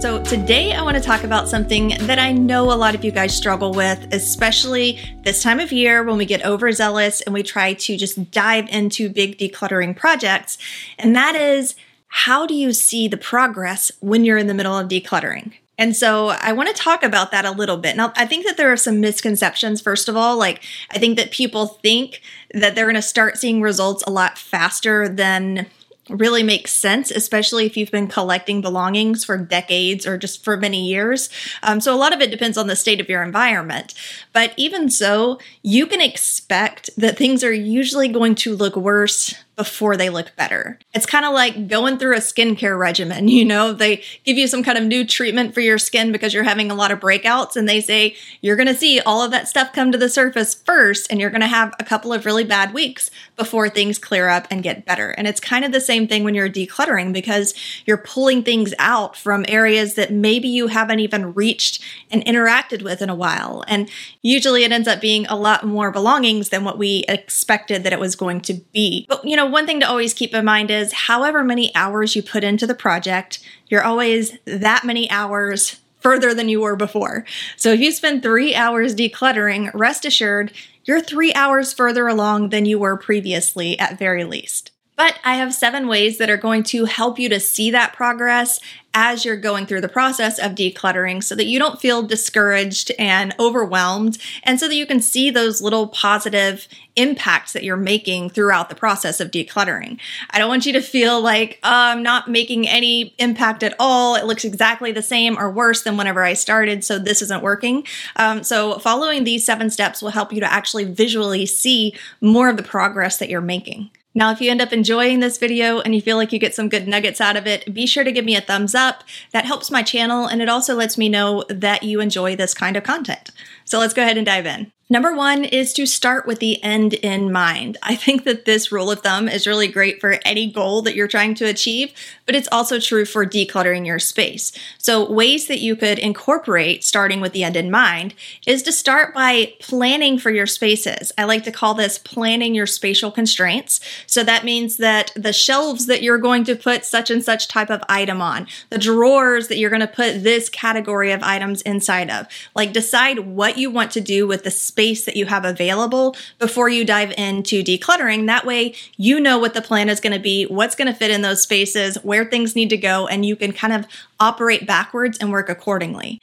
So, today I want to talk about something that I know a lot of you guys struggle with, especially this time of year when we get overzealous and we try to just dive into big decluttering projects. And that is how do you see the progress when you're in the middle of decluttering? And so I want to talk about that a little bit. Now, I think that there are some misconceptions, first of all. Like, I think that people think that they're going to start seeing results a lot faster than really makes sense, especially if you've been collecting belongings for decades or just for many years. Um, so a lot of it depends on the state of your environment. But even so, you can expect that things are usually going to look worse before they look better. It's kind of like going through a skincare regimen. You know, they give you some kind of new treatment for your skin because you're having a lot of breakouts, and they say you're going to see all of that stuff come to the surface first, and you're going to have a couple of really bad weeks before things clear up and get better. And it's kind of the same thing when you're decluttering because you're pulling things out from areas that maybe you haven't even reached and interacted with in a while. And usually it ends up being a lot more belongings than what we expected that it was going to be. But, you know, one thing to always keep in mind is however many hours you put into the project, you're always that many hours further than you were before. So if you spend three hours decluttering, rest assured, you're three hours further along than you were previously at very least. But I have seven ways that are going to help you to see that progress as you're going through the process of decluttering so that you don't feel discouraged and overwhelmed and so that you can see those little positive impacts that you're making throughout the process of decluttering. I don't want you to feel like oh, I'm not making any impact at all. It looks exactly the same or worse than whenever I started, so this isn't working. Um, so, following these seven steps will help you to actually visually see more of the progress that you're making. Now, if you end up enjoying this video and you feel like you get some good nuggets out of it, be sure to give me a thumbs up. That helps my channel and it also lets me know that you enjoy this kind of content. So let's go ahead and dive in. Number one is to start with the end in mind. I think that this rule of thumb is really great for any goal that you're trying to achieve, but it's also true for decluttering your space. So, ways that you could incorporate starting with the end in mind is to start by planning for your spaces. I like to call this planning your spatial constraints. So, that means that the shelves that you're going to put such and such type of item on, the drawers that you're going to put this category of items inside of, like decide what you want to do with the space space that you have available before you dive into decluttering. That way, you know what the plan is going to be, what's going to fit in those spaces, where things need to go, and you can kind of operate backwards and work accordingly.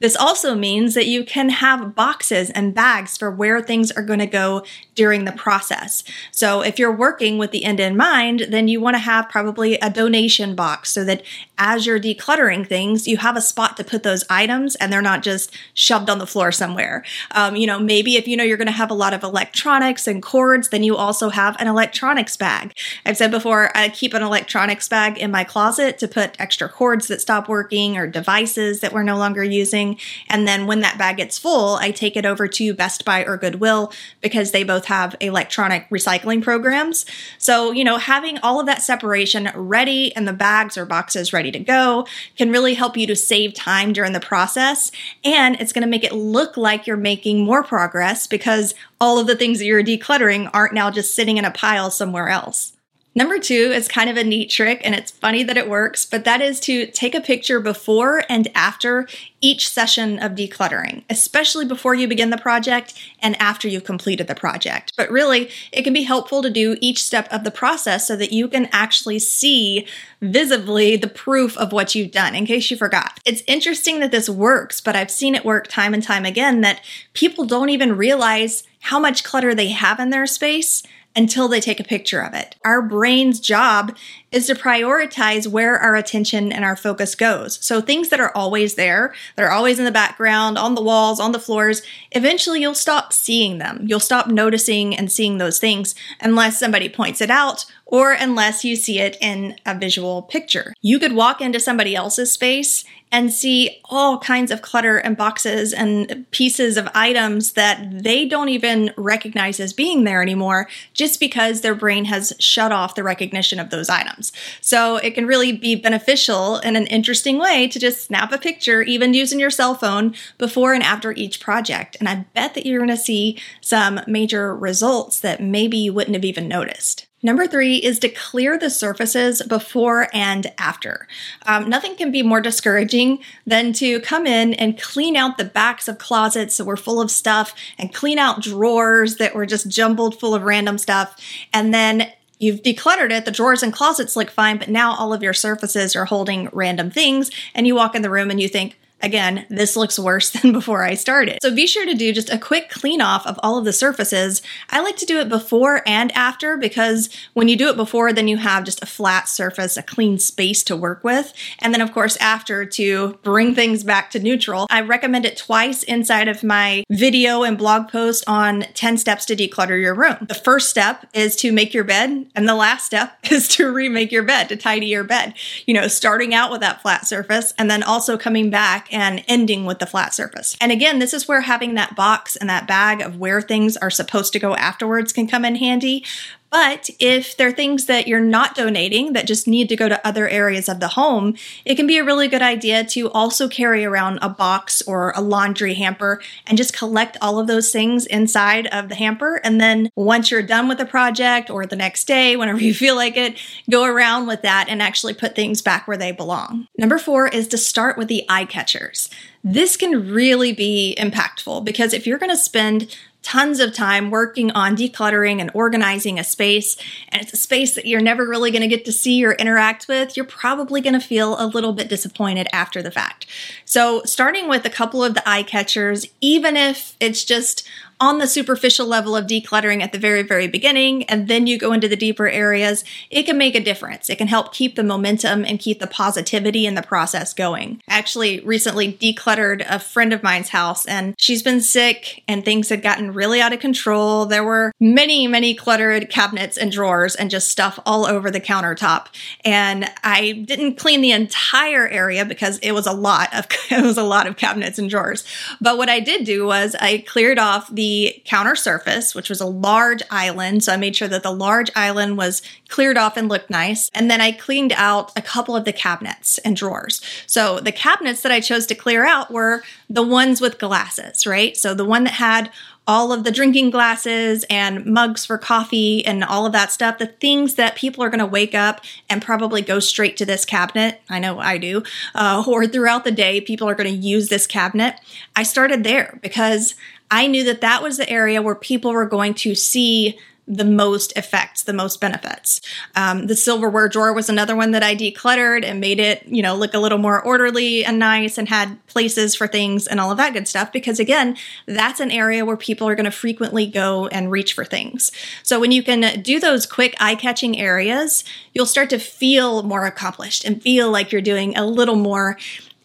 This also means that you can have boxes and bags for where things are going to go during the process. So if you're working with the end in mind, then you want to have probably a donation box so that as you're decluttering things, you have a spot to put those items and they're not just shoved on the floor somewhere. Um, you know, maybe if you know you're going to have a lot of electronics and cords, then you also have an electronics bag. I've said before, I keep an electronics bag in my closet to put extra cords that stop stop working or devices that we're no longer using. And then when that bag gets full, I take it over to Best Buy or Goodwill because they both have electronic recycling programs. So, you know, having all of that separation ready and the bags or boxes ready to go can really help you to save time during the process. And it's going to make it look like you're making more progress because all of the things that you're decluttering aren't now just sitting in a pile somewhere else. Number two is kind of a neat trick, and it's funny that it works, but that is to take a picture before and after each session of decluttering, especially before you begin the project and after you've completed the project. But really, it can be helpful to do each step of the process so that you can actually see visibly the proof of what you've done, in case you forgot. It's interesting that this works, but I've seen it work time and time again that people don't even realize how much clutter they have in their space until they take a picture of it. Our brain's job is to prioritize where our attention and our focus goes. So things that are always there, that are always in the background, on the walls, on the floors, eventually you'll stop seeing them. You'll stop noticing and seeing those things unless somebody points it out or unless you see it in a visual picture. You could walk into somebody else's space and see all kinds of clutter and boxes and pieces of items that they don't even recognize as being there anymore just because their brain has shut off the recognition of those items. So it can really be beneficial in an interesting way to just snap a picture, even using your cell phone, before and after each project. And I bet that you're going to see some major results that maybe you wouldn't have even noticed. Number three is to clear the surfaces before and after. Um, nothing can be more discouraging than to come in and clean out the backs of closets that were full of stuff and clean out drawers that were just jumbled full of random stuff. And then You've decluttered it, the drawers and closets look fine, but now all of your surfaces are holding random things. And you walk in the room and you think, Again, this looks worse than before I started. So be sure to do just a quick clean off of all of the surfaces. I like to do it before and after because when you do it before, then you have just a flat surface, a clean space to work with. And then of course after to bring things back to neutral. I recommend it twice inside of my video and blog post on 10 steps to declutter your room. The first step is to make your bed and the last step is to remake your bed, to tidy your bed. You know, starting out with that flat surface and then also coming back and ending with the flat surface. And again, this is where having that box and that bag of where things are supposed to go afterwards can come in handy. But if there are things that you're not donating that just need to go to other areas of the home, it can be a really good idea to also carry around a box or a laundry hamper and just collect all of those things inside of the hamper. And then once you're done with the project or the next day, whenever you feel like it, go around with that and actually put things back where they belong. Number four is to start with the eye catchers. This can really be impactful because if you're going to spend tons of time working on decluttering and organizing a space, and it's a space that you're never really going to get to see or interact with, you're probably going to feel a little bit disappointed after the fact. So, starting with a couple of the eye catchers, even if it's just on the superficial level of decluttering at the very, very beginning, and then you go into the deeper areas, it can make a difference. It can help keep the momentum and keep the positivity in the process going. I actually recently decluttered a friend of mine's house, and she's been sick, and things had gotten really out of control. There were many, many cluttered cabinets and drawers and just stuff all over the countertop. And I didn't clean the entire area because it was a lot of it was a lot of cabinets and drawers. But what I did do was I cleared off the counter surface, which was a large island. So I made sure that the large island was cleared off and looked nice. And then I cleaned out a couple of the cabinets and drawers. So the cabinets that I chose to clear out were the ones with glasses, right? So the one that had all of the drinking glasses and mugs for coffee and all of that stuff, the things that people are going to wake up and probably go straight to this cabinet. I know I do. Uh, or throughout the day, people are going to use this cabinet. I started there because I knew that that was the area where people were going to see the most effects, the most benefits. Um, the silverware drawer was another one that I decluttered and made it, you know, look a little more orderly and nice and had places for things and all of that good stuff. Because again, that's an area where people are going to frequently go and reach for things. So when you can do those quick eye catching areas, you'll start to feel more accomplished and feel like you're doing a little more.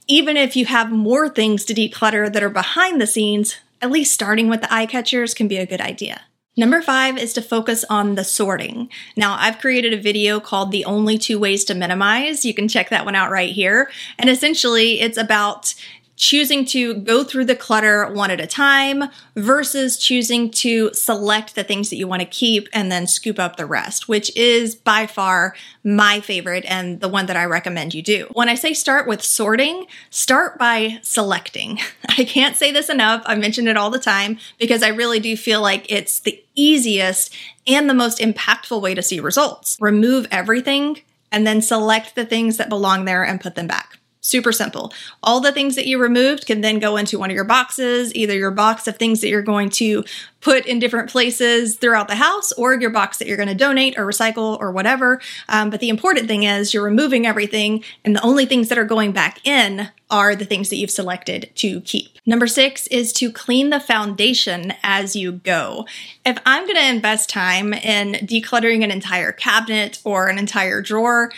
Even if you have more things to declutter that are behind the scenes, at least starting with the eye catchers can be a good idea. Number five is to focus on the sorting. Now, I've created a video called The Only Two Ways to Minimize. You can check that one out right here. And essentially, it's about choosing to go through the clutter one at a time versus choosing to select the things that you want to keep and then scoop up the rest, which is by far my favorite and the one that I recommend you do. When I say start with sorting, start by selecting. I can't say this enough. I mention it all the time because I really do feel like it's the easiest and the most impactful way to see results. Remove everything and then select the things that belong there and put them back. Super simple. All the things that you removed can then go into one of your boxes, either your box of things that you're going to put in different places throughout the house or your box that you're going to donate or recycle or whatever. Um, but the important thing is you're removing everything, and the only things that are going back in are the things that you've selected to keep. Number six is to clean the foundation as you go. If I'm going to invest time in decluttering an entire cabinet or an entire drawer,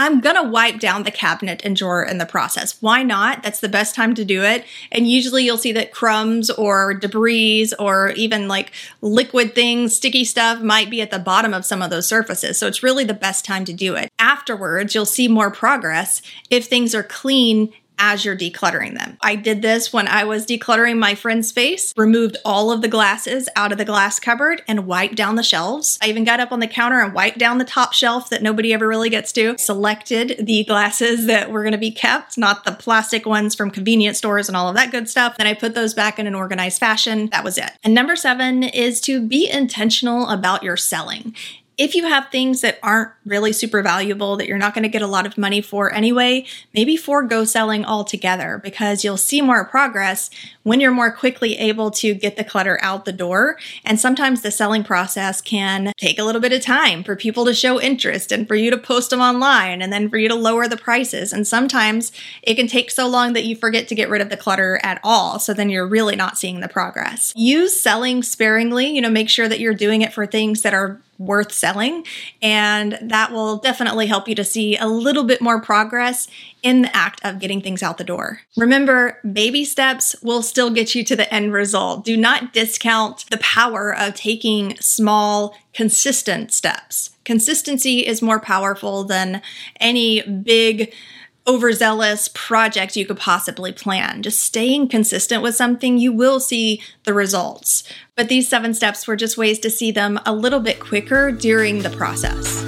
I'm gonna wipe down the cabinet and drawer in the process. Why not? That's the best time to do it. And usually you'll see that crumbs or debris or even like liquid things, sticky stuff might be at the bottom of some of those surfaces. So it's really the best time to do it. Afterwards, you'll see more progress if things are clean as you're decluttering them. I did this when I was decluttering my friend's space, removed all of the glasses out of the glass cupboard and wiped down the shelves. I even got up on the counter and wiped down the top shelf that nobody ever really gets to. Selected the glasses that were going to be kept, not the plastic ones from convenience stores and all of that good stuff. Then I put those back in an organized fashion. That was it. And number seven is to be intentional about your selling if you have things that aren't really super valuable that you're not going to get a lot of money for anyway, maybe forego selling altogether because you'll see more progress when you're more quickly able to get the clutter out the door. And sometimes the selling process can take a little bit of time for people to show interest and for you to post them online and then for you to lower the prices. And sometimes it can take so long that you forget to get rid of the clutter at all. So then you're really not seeing the progress. Use selling sparingly, you know, make sure that you're doing it for things that are worth selling. And that will definitely help you to see a little bit more progress in the act of getting things out the door. Remember, baby steps will still get you to the end result. Do not discount the power of taking small, consistent steps. Consistency is more powerful than any big, overzealous project you could possibly plan. Just staying consistent with something, you will see the results. But these seven steps were just ways to see them a little bit quicker during the process.